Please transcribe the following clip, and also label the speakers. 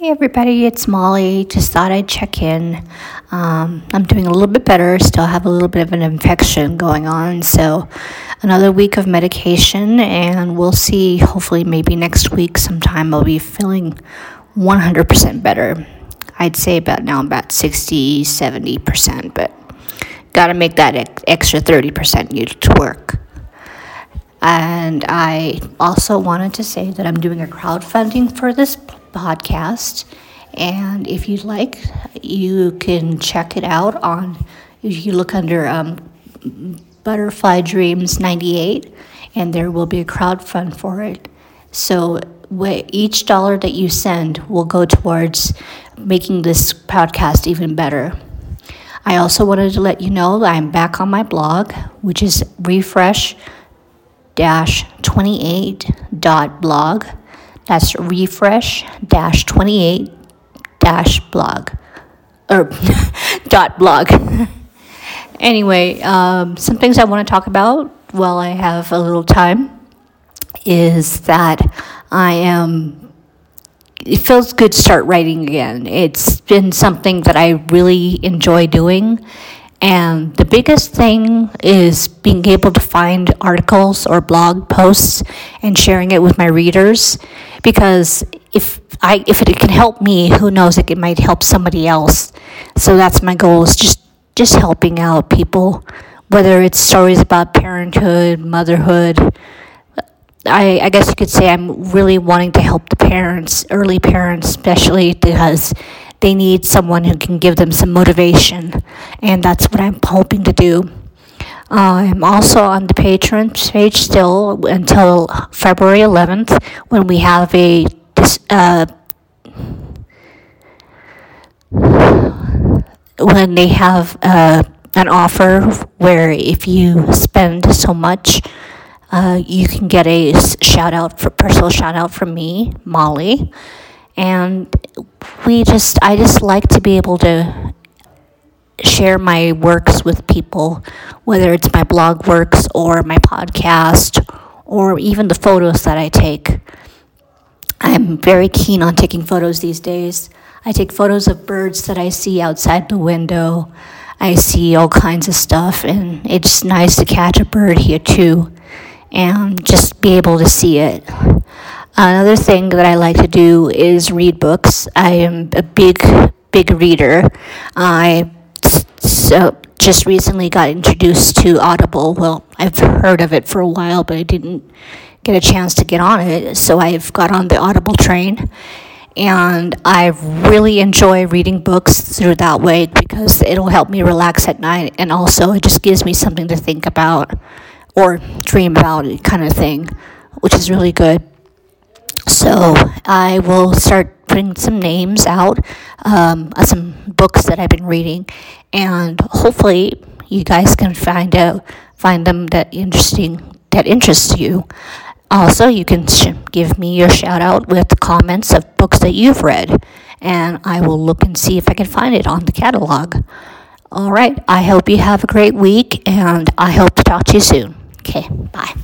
Speaker 1: Hey everybody, it's Molly. Just thought I'd check in. Um, I'm doing a little bit better, still have a little bit of an infection going on, so another week of medication, and we'll see. Hopefully, maybe next week sometime I'll be feeling 100% better. I'd say about now about 60, 70%, but gotta make that extra 30% to work. And I also wanted to say that I'm doing a crowdfunding for this podcast. And if you'd like, you can check it out on, if you look under um, Butterfly Dreams 98, and there will be a crowd fund for it. So each dollar that you send will go towards making this podcast even better. I also wanted to let you know that I'm back on my blog, which is refresh 28.blog. That's refresh 28 dash blog or dot blog. anyway, um, some things I want to talk about while I have a little time is that I am. It feels good to start writing again. It's been something that I really enjoy doing. And the biggest thing is being able to find articles or blog posts and sharing it with my readers because if I if it can help me, who knows it might help somebody else. So that's my goal is just just helping out people, whether it's stories about parenthood, motherhood. I, I guess you could say I'm really wanting to help the parents, early parents especially, because they need someone who can give them some motivation, and that's what I'm hoping to do. Uh, I'm also on the Patreon page still until February 11th when we have a uh, when they have uh, an offer where if you spend so much, uh, you can get a shout out for personal shout out from me, Molly, and we just I just like to be able to share my works with people, whether it's my blog works or my podcast or even the photos that I take. I'm very keen on taking photos these days. I take photos of birds that I see outside the window. I see all kinds of stuff, and it's nice to catch a bird here too and just be able to see it. Another thing that I like to do is read books. I am a big, big reader. I so uh, just recently got introduced to Audible. Well, I've heard of it for a while, but I didn't get a chance to get on it. So I've got on the Audible train. And I really enjoy reading books through that way because it'll help me relax at night. And also, it just gives me something to think about or dream about, kind of thing, which is really good. So I will start putting some names out, um, some books that I've been reading, and hopefully you guys can find out find them that interesting that interests you. Also, you can sh- give me your shout out with comments of books that you've read, and I will look and see if I can find it on the catalog. All right, I hope you have a great week, and I hope to talk to you soon. Okay, bye.